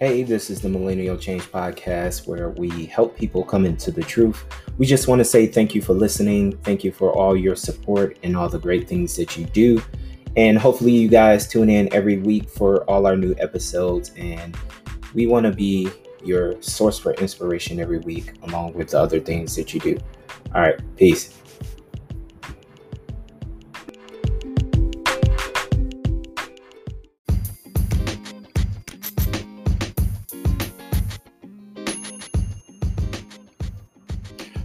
Hey, this is the Millennial Change Podcast where we help people come into the truth. We just want to say thank you for listening. Thank you for all your support and all the great things that you do. And hopefully, you guys tune in every week for all our new episodes. And we want to be your source for inspiration every week, along with the other things that you do. All right, peace.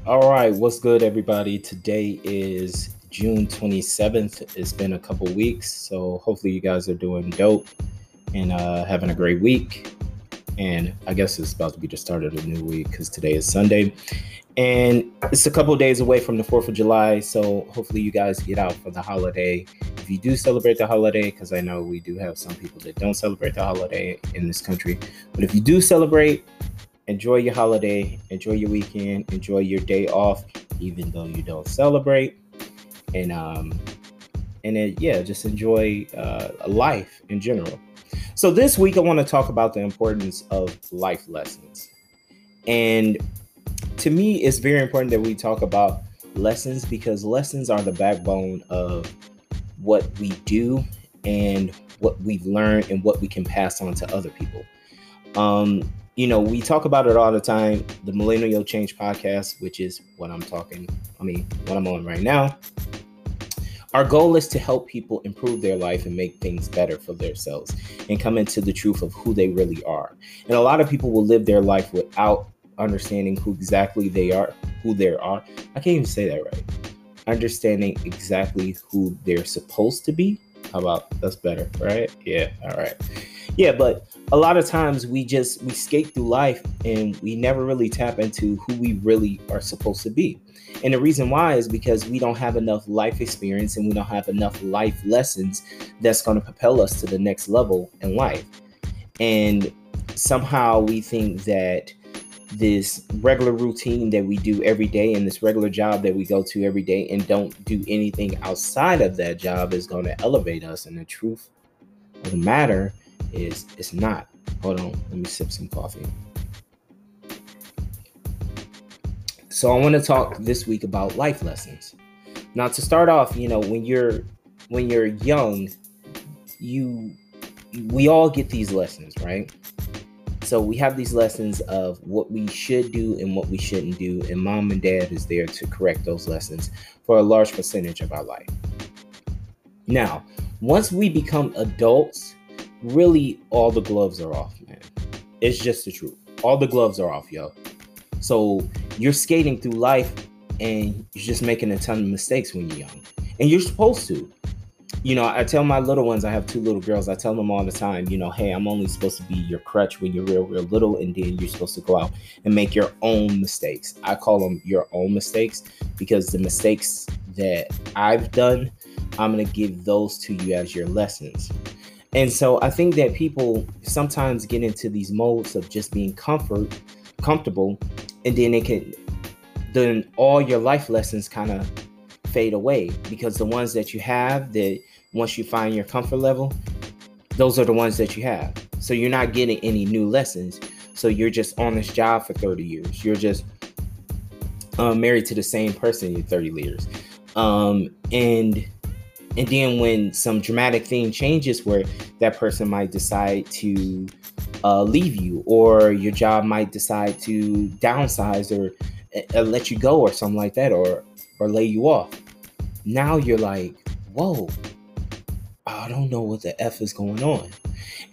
All right, what's good, everybody? Today is June 27th. It's been a couple weeks, so hopefully, you guys are doing dope and uh, having a great week. And I guess it's about to be the start of the new week because today is Sunday, and it's a couple days away from the 4th of July. So hopefully, you guys get out for the holiday. If you do celebrate the holiday, because I know we do have some people that don't celebrate the holiday in this country, but if you do celebrate, enjoy your holiday, enjoy your weekend, enjoy your day off, even though you don't celebrate. And um, and then yeah, just enjoy uh, life in general. So this week I want to talk about the importance of life lessons. And to me, it's very important that we talk about lessons because lessons are the backbone of what we do and what we've learned and what we can pass on to other people. Um, you know, we talk about it all the time. The Millennial Change Podcast, which is what I'm talking, I mean, what I'm on right now. Our goal is to help people improve their life and make things better for themselves and come into the truth of who they really are. And a lot of people will live their life without understanding who exactly they are, who they are. I can't even say that right. Understanding exactly who they're supposed to be. How about that's better, right? Yeah, all right. Yeah, but a lot of times we just we skate through life and we never really tap into who we really are supposed to be. And the reason why is because we don't have enough life experience and we don't have enough life lessons that's going to propel us to the next level in life. And somehow we think that this regular routine that we do every day and this regular job that we go to every day and don't do anything outside of that job is going to elevate us. And the truth of the matter is it's not. Hold on, let me sip some coffee. So I want to talk this week about life lessons. Now to start off, you know, when you're when you're young, you we all get these lessons, right? So we have these lessons of what we should do and what we shouldn't do, and mom and dad is there to correct those lessons for a large percentage of our life. Now, once we become adults, really all the gloves are off, man. It's just the truth. All the gloves are off, yo. So you're skating through life and you're just making a ton of mistakes when you're young. And you're supposed to. You know, I tell my little ones, I have two little girls, I tell them all the time, you know, hey, I'm only supposed to be your crutch when you're real, real little, and then you're supposed to go out and make your own mistakes. I call them your own mistakes because the mistakes that I've done, I'm going to give those to you as your lessons. And so I think that people sometimes get into these modes of just being comfort, comfortable, and then they can then all your life lessons kind of fade away because the ones that you have that once you find your comfort level, those are the ones that you have. So you're not getting any new lessons. So you're just on this job for 30 years. You're just uh, married to the same person in 30 years. Um, and and then when some dramatic thing changes where that person might decide to uh, leave you or your job might decide to downsize or uh, let you go or something like that or or lay you off now you're like whoa i don't know what the f is going on.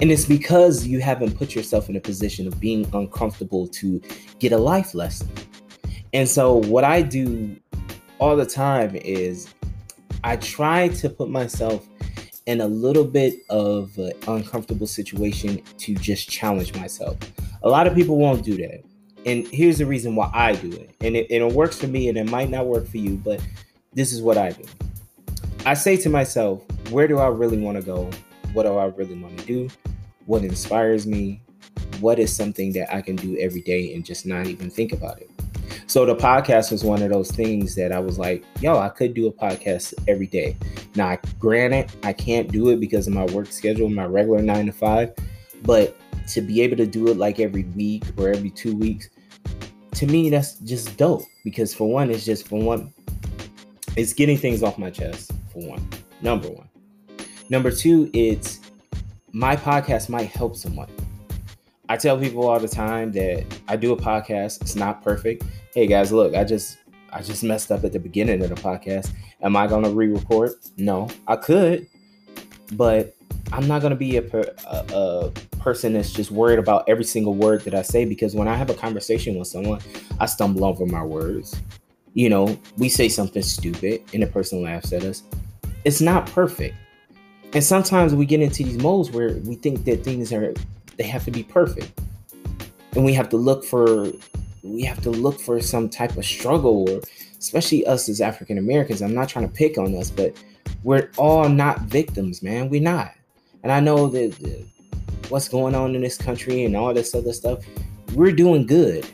And it's because you haven't put yourself in a position of being uncomfortable to get a life lesson. And so what i do all the time is I try to put myself in a little bit of an uncomfortable situation to just challenge myself. A lot of people won't do that. And here's the reason why I do it. And it, and it works for me and it might not work for you, but this is what I do. I say to myself, where do I really want to go? What do I really want to do? What inspires me? What is something that I can do every day and just not even think about it? So the podcast was one of those things that I was like, yo, I could do a podcast every day. Now, granted, I can't do it because of my work schedule, my regular nine to five, but to be able to do it like every week or every two weeks, to me, that's just dope. Because for one, it's just for one, it's getting things off my chest, for one. Number one. Number two, it's my podcast might help someone. I tell people all the time that I do a podcast. It's not perfect. Hey guys, look, I just I just messed up at the beginning of the podcast. Am I gonna re-record? No, I could, but I'm not gonna be a, per, a, a, person that's just worried about every single word that I say because when I have a conversation with someone, I stumble over my words. You know, we say something stupid and the person laughs at us. It's not perfect, and sometimes we get into these modes where we think that things are they have to be perfect, and we have to look for we have to look for some type of struggle or especially us as African Americans. I'm not trying to pick on us, but we're all not victims, man. We're not. And I know that, what's going on in this country and all this other stuff, we're doing good.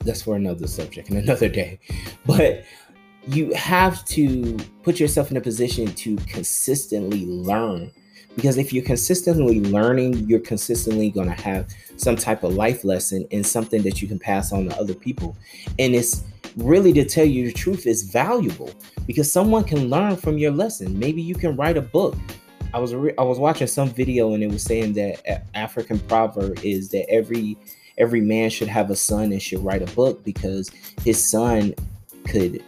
That's for another subject and another day. But you have to put yourself in a position to consistently learn because if you're consistently learning, you're consistently going to have some type of life lesson and something that you can pass on to other people. And it's really to tell you the truth is valuable because someone can learn from your lesson. Maybe you can write a book. I was re- I was watching some video and it was saying that African proverb is that every every man should have a son and should write a book because his son could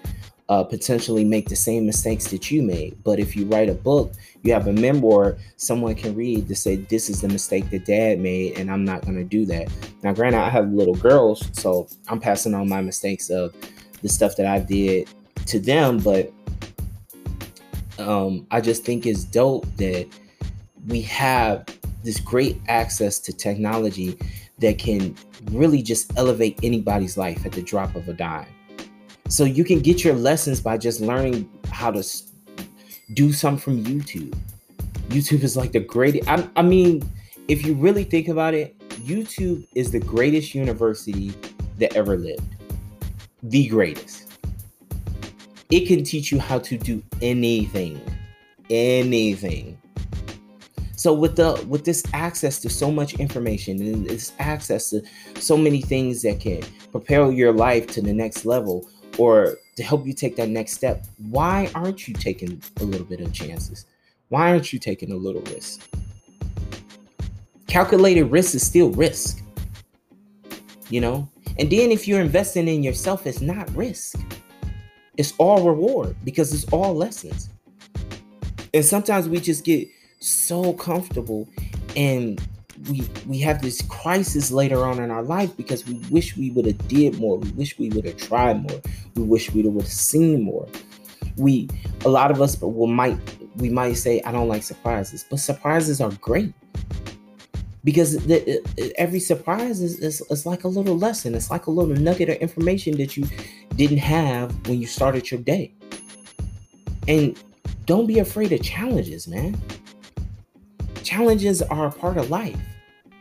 uh, potentially make the same mistakes that you made. But if you write a book, you have a memoir someone can read to say, This is the mistake that dad made, and I'm not going to do that. Now, granted, I have little girls, so I'm passing on my mistakes of the stuff that I did to them, but um, I just think it's dope that we have this great access to technology that can really just elevate anybody's life at the drop of a dime. So you can get your lessons by just learning how to do some from YouTube. YouTube is like the greatest. I, I mean, if you really think about it, YouTube is the greatest university that ever lived. The greatest. It can teach you how to do anything. Anything. So with the with this access to so much information and this access to so many things that can propel your life to the next level, or to help you take that next step, why aren't you taking a little bit of chances? Why aren't you taking a little risk? Calculated risk is still risk. You know? And then if you're investing in yourself, it's not risk. It's all reward because it's all lessons. And sometimes we just get so comfortable and we we have this crisis later on in our life because we wish we would have did more. We wish we would have tried more. We wish we would have seen more. We a lot of us will might we might say i don't like surprises but surprises are great. Because the, every surprise is, is, is like a little lesson. It's like a little nugget of information that you didn't have when you started your day. And don't be afraid of challenges man challenges are a part of life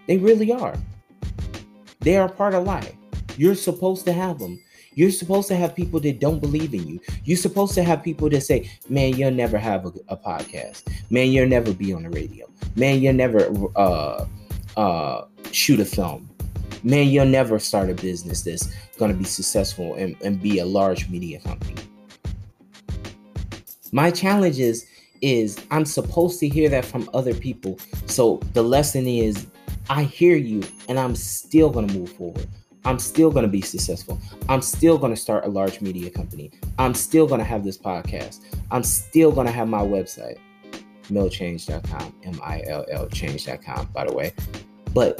they really are. They are part of life. You're supposed to have them. You're supposed to have people that don't believe in you. You're supposed to have people that say, man, you'll never have a, a podcast. Man, you'll never be on the radio. Man, you'll never uh, uh, shoot a film. Man, you'll never start a business that's going to be successful and, and be a large media company. My challenge is, is I'm supposed to hear that from other people. So the lesson is I hear you and I'm still going to move forward. I'm still going to be successful. I'm still going to start a large media company. I'm still going to have this podcast. I'm still going to have my website, millchange.com, M I L L change.com, by the way. But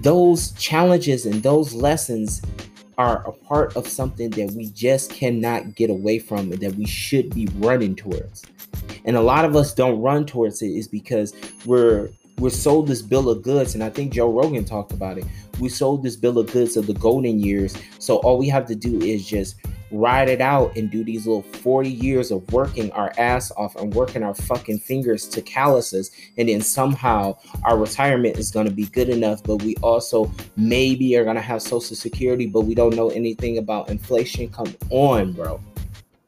those challenges and those lessons are a part of something that we just cannot get away from and that we should be running towards. And a lot of us don't run towards it is because we're we're sold this bill of goods, and I think Joe Rogan talked about it. We sold this bill of goods of the golden years. So all we have to do is just ride it out and do these little 40 years of working our ass off and working our fucking fingers to calluses. And then somehow our retirement is going to be good enough, but we also maybe are going to have Social Security, but we don't know anything about inflation. Come on, bro.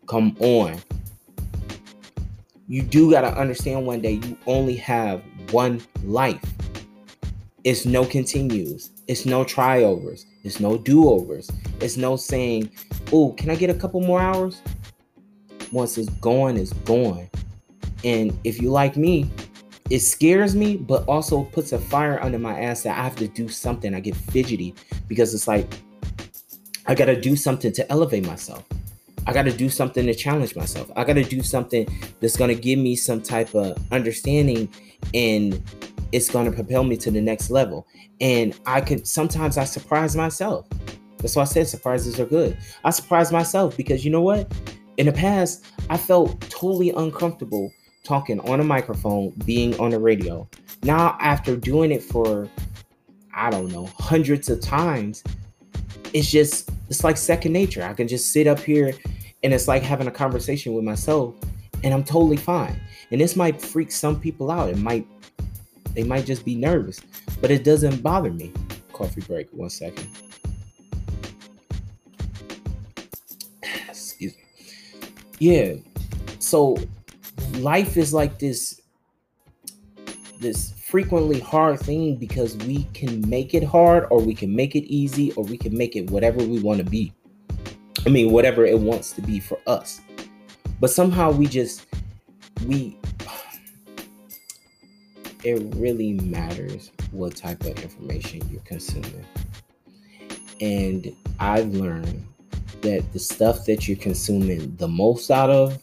Come on. You do got to understand one day you only have one life. It's no continues. It's no tryovers. It's no do-overs. It's no saying, "Oh, can I get a couple more hours?" Once it's gone, it's gone. And if you like me, it scares me, but also puts a fire under my ass that I have to do something. I get fidgety because it's like I got to do something to elevate myself. I got to do something to challenge myself. I got to do something that's going to give me some type of understanding and it's going to propel me to the next level. And I can sometimes I surprise myself. That's why I said surprises are good. I surprise myself because you know what? In the past, I felt totally uncomfortable talking on a microphone, being on the radio. Now, after doing it for, I don't know, hundreds of times, it's just, it's like second nature. I can just sit up here and it's like having a conversation with myself and I'm totally fine. And this might freak some people out. It might, they might just be nervous, but it doesn't bother me. Coffee break, one second. Excuse me. Yeah. So life is like this this frequently hard thing because we can make it hard or we can make it easy or we can make it whatever we want to be. I mean, whatever it wants to be for us. But somehow we just we it really matters what type of information you're consuming. And I've learned that the stuff that you're consuming the most out of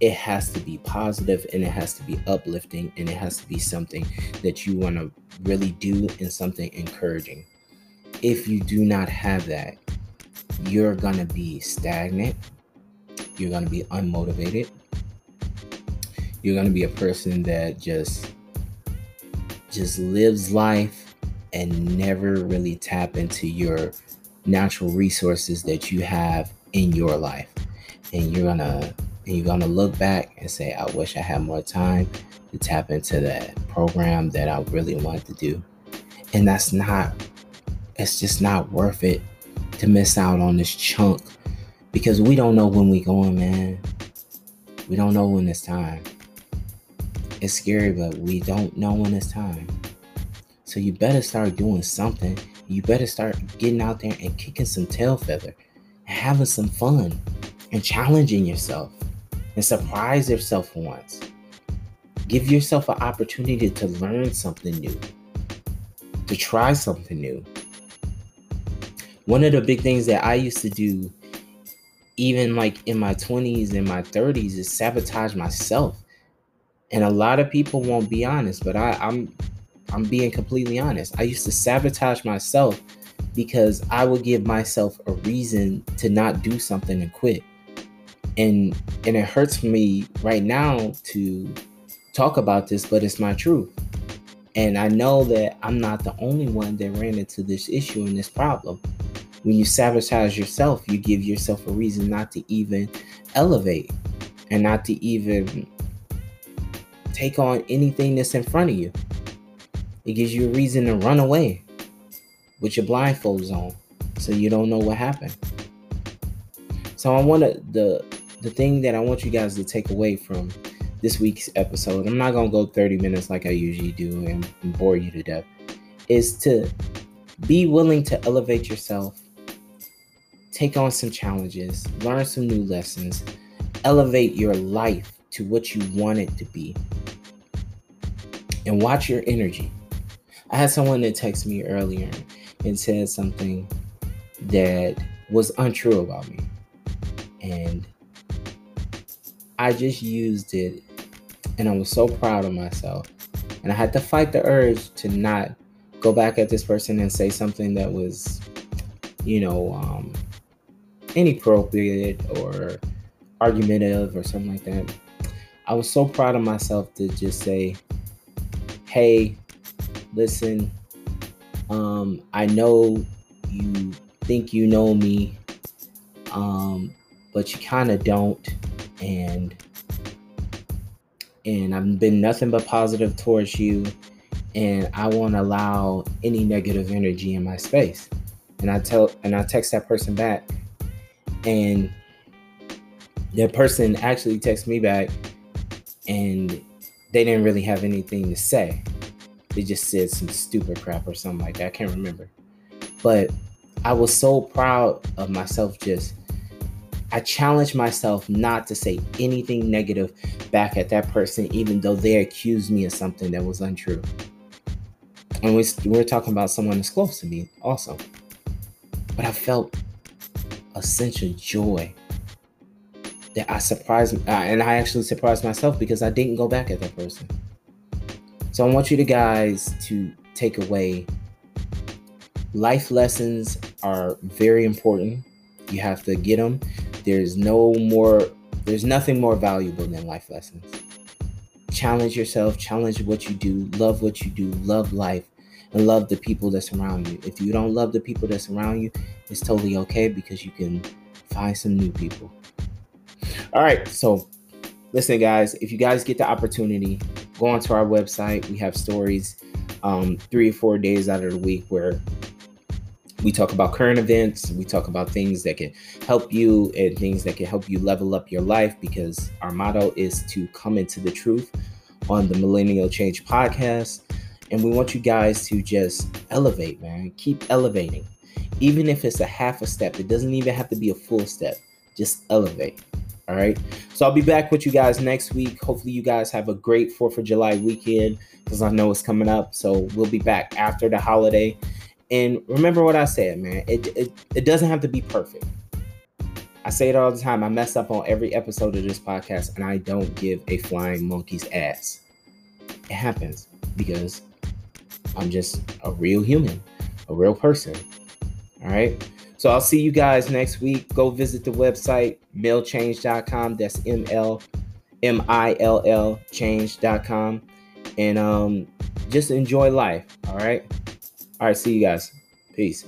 it has to be positive and it has to be uplifting and it has to be something that you want to really do and something encouraging. If you do not have that, you're going to be stagnant. You're going to be unmotivated. You're going to be a person that just just lives life and never really tap into your natural resources that you have in your life. And you're going to and you're going to look back and say, I wish I had more time to tap into that program that I really wanted to do. And that's not, it's just not worth it to miss out on this chunk because we don't know when we going, man. We don't know when it's time. It's scary, but we don't know when it's time. So you better start doing something. You better start getting out there and kicking some tail feather and having some fun and challenging yourself and surprise yourself once. Give yourself an opportunity to learn something new, to try something new. One of the big things that I used to do, even like in my 20s and my 30s, is sabotage myself. And a lot of people won't be honest, but I, I'm I'm being completely honest. I used to sabotage myself because I would give myself a reason to not do something and quit and and it hurts me right now to talk about this but it's my truth and i know that i'm not the only one that ran into this issue and this problem. When you sabotage yourself you give yourself a reason not to even elevate and not to even take on anything that's in front of you. It gives you a reason to run away with your blindfolds on so you don't know what happened. So i want to the the thing that I want you guys to take away from this week's episode, I'm not gonna go 30 minutes like I usually do and bore you to death, is to be willing to elevate yourself, take on some challenges, learn some new lessons, elevate your life to what you want it to be, and watch your energy. I had someone that texted me earlier and said something that was untrue about me. And I just used it and I was so proud of myself. And I had to fight the urge to not go back at this person and say something that was, you know, um, inappropriate or argumentative or something like that. I was so proud of myself to just say, hey, listen, um, I know you think you know me, um, but you kind of don't and and I've been nothing but positive towards you and I won't allow any negative energy in my space. And I tell and I text that person back and that person actually texts me back and they didn't really have anything to say. they just said some stupid crap or something like that. I can't remember. But I was so proud of myself just I challenged myself not to say anything negative back at that person, even though they accused me of something that was untrue. And we, we're talking about someone that's close to me also. But I felt a sense of joy that I surprised, and I actually surprised myself because I didn't go back at that person. So I want you to guys to take away life lessons are very important. You have to get them. There's no more there's nothing more valuable than life lessons. Challenge yourself, challenge what you do, love what you do, love life, and love the people that surround you. If you don't love the people that surround you, it's totally okay because you can find some new people. All right, so listen, guys, if you guys get the opportunity, go onto our website. We have stories um, three or four days out of the week where we talk about current events, we talk about things that can help you and things that can help you level up your life because our motto is to come into the truth on the Millennial Change podcast. And we want you guys to just elevate, man. Keep elevating. Even if it's a half a step, it doesn't even have to be a full step. Just elevate. All right. So I'll be back with you guys next week. Hopefully, you guys have a great 4th of July weekend because I know it's coming up. So we'll be back after the holiday. And remember what I said, man. It, it, it doesn't have to be perfect. I say it all the time. I mess up on every episode of this podcast, and I don't give a flying monkey's ass. It happens because I'm just a real human, a real person. All right. So I'll see you guys next week. Go visit the website, millchange.com. That's M L M I L L change.com. And um, just enjoy life. All right. All right, see you guys. Peace.